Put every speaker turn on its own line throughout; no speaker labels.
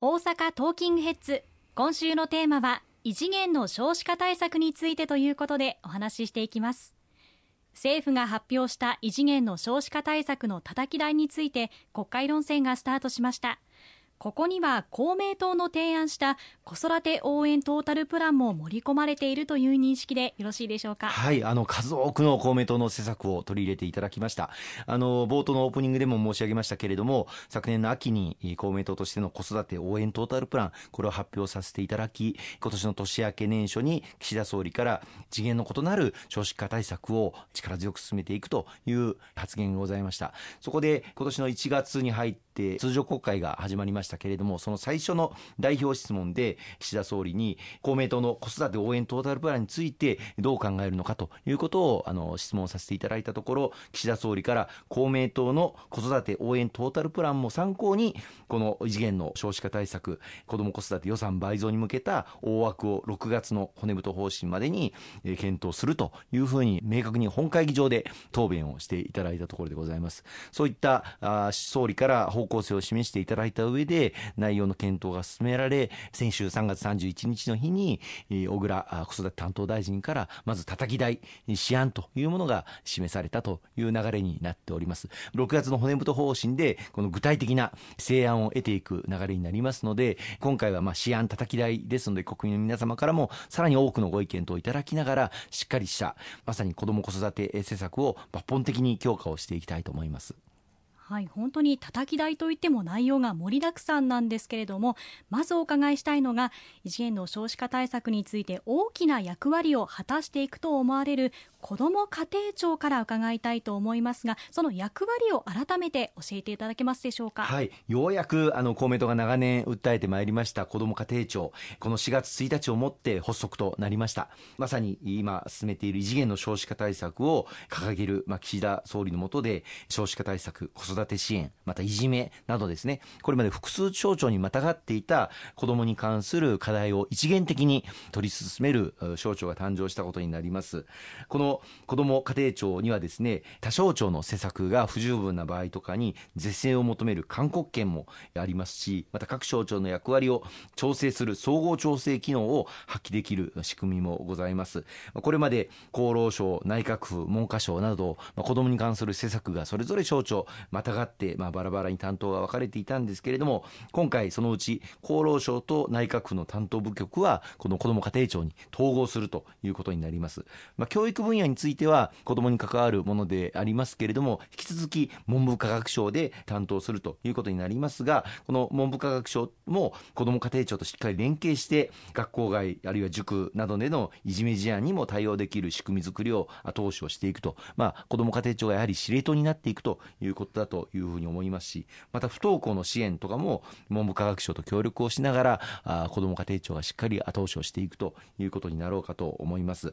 大阪トーキングヘッズ。今週のテーマは異次元の少子化対策についてということでお話ししていきます。政府が発表した異次元の少子化対策のたたき台について国会論戦がスタートしました。ここには公明党の提案した子育て応援トータルプランも盛り込まれているという認識でよろしいでしょうか？
はいあの数多くの公明党の施策を取り入れていただきました。あの冒頭のオープニングでも申し上げましたけれども昨年の秋に公明党としての子育て応援トータルプランこれを発表させていただき今年の年明け年初に岸田総理から次元の異なる少子化対策を力強く進めていくという発言がございました。そこで今年の1月に入って通常国会が始まりましたけれどもその最初の代表質問で岸田総理に公明党の子育て応援トータルプランについてどう考えるのかということをあの質問させていただいたところ岸田総理から公明党の子育て応援トータルプランも参考にこの異次元の少子化対策子ども子育て予算倍増に向けた大枠を6月の骨太方針までに検討するというふうに明確に本会議場で答弁をしていただいたところでございます。そういった総理から方向性を示していただいた上で内容の検討が進められ先週3月31日の日に小倉子育て担当大臣からまず叩き台試案というものが示されたという流れになっております6月の骨太方針でこの具体的な成案を得ていく流れになりますので今回はまあ試案叩き台ですので国民の皆様からもさらに多くのご意見といただきながらしっかりしたまさに子ども子育て施策を抜本的に強化をしていきたいと思います。
はい、本当に叩き台といっても内容が盛りだくさんなんですけれどもまずお伺いしたいのが異次元の少子化対策について大きな役割を果たしていくと思われる子ども家庭庁から伺いたいと思いますがその役割を改めて教えていただけますでしょうか、
はい、ようやくあの公明党が長年訴えてまいりました子ども家庭庁。この4月1日をもって発足となりました。まさに今進めている異次元の少子化対策を掲げる、まあ、岸田総理の下で少子化対策子育育て支援またいじめなどですね。これまで複数省庁にまたがっていた子どもに関する課題を一元的に取り進める省庁が誕生したことになります。この子ども家庭庁にはですね他省庁の施策が不十分な場合とかに是正を求める勧告権もありますしまた各省庁の役割を調整する総合調整機能を発揮できる仕組みもございます。これまで厚労省内閣府文科省など子どもに関する施策がそれぞれ省庁またがって、まあ、バラバラに担当が分かれていたんですけれども今回そのうち厚労省と内閣府の担当部局はこの子ども家庭庁に統合するということになります、まあ、教育分野については子どもに関わるものでありますけれども引き続き文部科学省で担当するということになりますがこの文部科学省も子ども家庭庁としっかり連携して学校外あるいは塾などでのいじめ事案にも対応できる仕組み作りを後押しをしていくと、まあ、子ども家庭庁がやはり司令塔になっていくということだとというふうに思いますしまた不登校の支援とかも文部科学省と協力をしながらあ子ども家庭庁がしっかり後押しをしていくということになろうかと思います。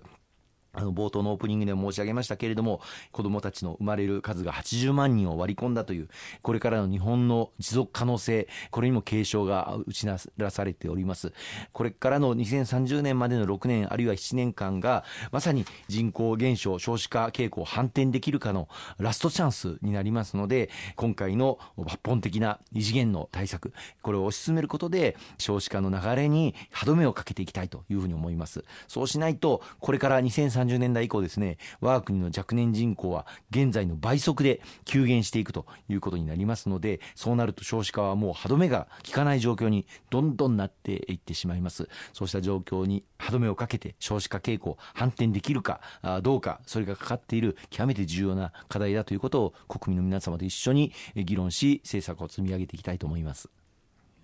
あの冒頭のオープニングでも申し上げましたけれども子どもたちの生まれる数が80万人を割り込んだというこれからの日本の持続可能性これにも警鐘が打ち出されております。これからの2030年までの6年あるいは7年間がまさに人口減少少子化傾向を反転できるかのラストチャンスになりますので今回の抜本的な異次元の対策これを推し進めることで少子化の流れに歯止めをかけていきたいというふうに思います。そうしないとこれから2030 30年代以降ですね我が国の若年人口は現在の倍速で急減していくということになりますのでそうなると少子化はもう歯止めが効かない状況にどんどんなっていってしまいますそうした状況に歯止めをかけて少子化傾向反転できるかどうかそれがかかっている極めて重要な課題だということを国民の皆様と一緒に議論し政策を積み上げていきたいと思います。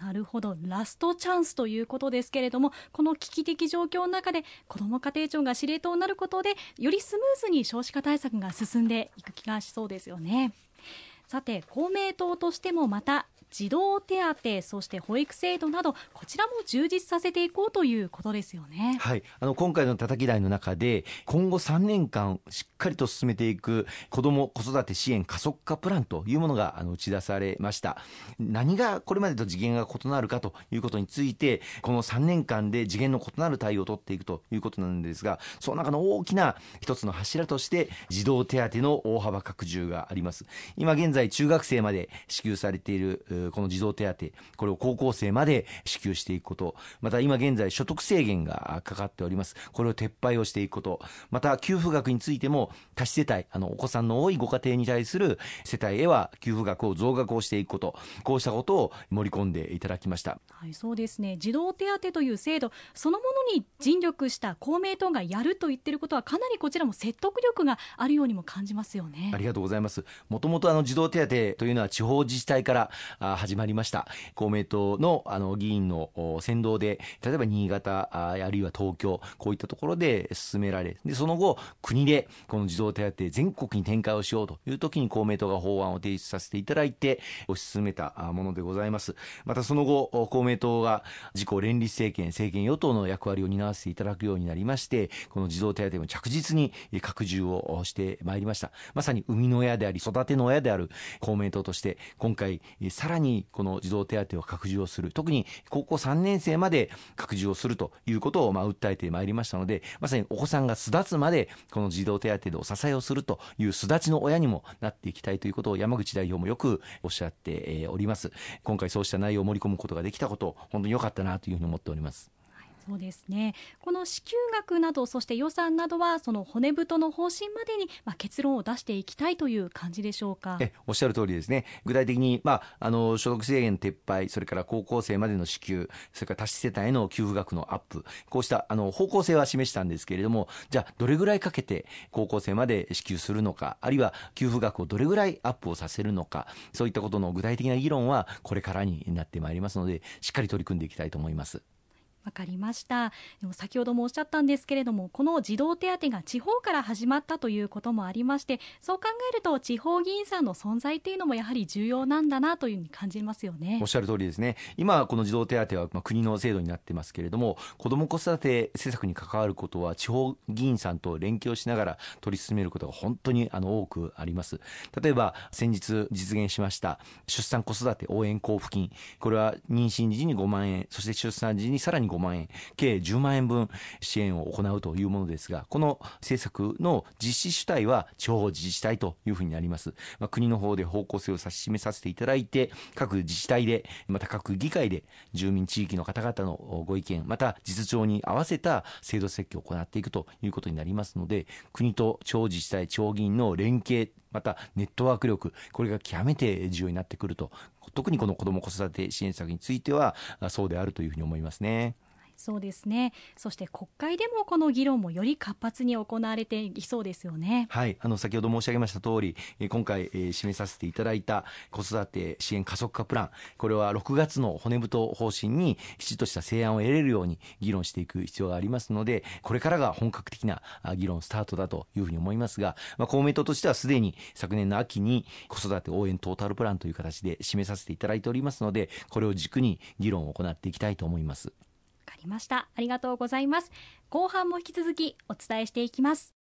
なるほどラストチャンスということですけれどもこの危機的状況の中で子ども家庭庁が司令塔になることでよりスムーズに少子化対策が進んでいく気がしそうですよね。さて公明党としてもまた児童手当そして保育制度などこちらも充実させていこうということですよね。
はい、あの今回のたたき台の中で今後3年間しっかりと進めていく子ども子育て支援加速化プランというものがあの打ち出されました。何がこれまでと次元が異なるかということについてこの3年間で次元の異なる対応を取っていくということなんですがその中の大きな一つの柱として児童手当の大幅拡充があります。今現在中学生まで支給されているこの児童手当、これを高校生まで支給していくこと、また今現在所得制限がかかっております。これを撤廃をしていくこと、また給付額についても多子世帯、あのお子さんの多いご家庭に対する世帯へは給付額を増額をしていくこと、こうしたことを盛り込んでいただきました。
はい、そうですね。児童手当という制度そのものに尽力した公明党がやると言ってることはかなりこちらも説得力があるようにも感じますよね。
ありがとうございます。もともとあの児童手当というのは地方自治体から始まりました。公明党のあの議員の先導で、例えば新潟ああるいは東京、こういったところで進められ、でその後、国でこの児童手当全国に展開をしようという時に公明党が法案を提出させていただいて、推し進めたものでございます。またその後、公明党が自公連立政権、政権与党の役割を担わせていただくようになりまして、この児童手当も着実に拡充をしてまいりました。まさに生みの親であり、育ての親である公明党として、今回、さらににこの児童手当を拡充をする、特に高校3年生まで拡充をするということをまあ訴えてまいりましたので、まさにお子さんが巣立つまで、この児童手当でお支えをするという巣立ちの親にもなっていきたいということを山口代表もよくおっしゃっております。今回そうした内容を盛り込むことができたこと、本当に良かったなというふうに思っております。
そうですね。この支給額などそして予算などはその骨太の方針までに、まあ、結論を出していきたいという感じでしょうか？
おっしゃる通りですね。具体的に、まあ、あの所得制限撤廃それから高校生までの支給それから多子世帯への給付額のアップこうしたあの方向性は示したんですけれどもじゃあどれぐらいかけて高校生まで支給するのかあるいは給付額をどれぐらいアップをさせるのかそういったことの具体的な議論はこれからになってまいりますのでしっかり取り組んでいきたいと思います。
わかりました。でも先ほどもおっしゃったんですけれどもこの児童手当が地方から始まったということもありましてそう考えると地方議員さんの存在というのもやはり重要なんだなというふうに感じますよね。
おっしゃる通りですね。今この児童手当はまあ国の制度になってますけれども子ども子育て政策に関わることは地方議員さんと連携をしながら取り進めることが本当にあの多くあります。例えば先日実現しました出産子育て応援交付金。これは妊娠時に5万円そして出産時にさらに5万円計10万円分支援を行うというものですがこの政策の実施主体は地方自治体というふうになります、まあ、国の方で方向性を指し示させていただいて各自治体でまた各議会で住民地域の方々のご意見また実情に合わせた制度設計を行っていくということになりますので国と地方自治体地方議員の連携またネットワーク力これが極めて重要になってくると特にこの子ども子育て支援策についてはそうであるというふうに思いますね。
そうですね。そして国会でもこの議論もより活発に行われていきそうですよね。
はい。あの先ほど申し上げました通り今回、えー、示させていただいた子育て支援加速化プラン。これは6月の骨太方針にきちっとした成案を得れるように議論していく必要がありますのでこれからが本格的な議論スタートだというふうに思いますが、まあ、公明党としてはすでに昨年の秋に子育て応援トータルプランという形で示させていただいておりますのでこれを軸に議論を行っていきたいと思います。
りました。ありがとうございます。後半も引き続きお伝えしていきます。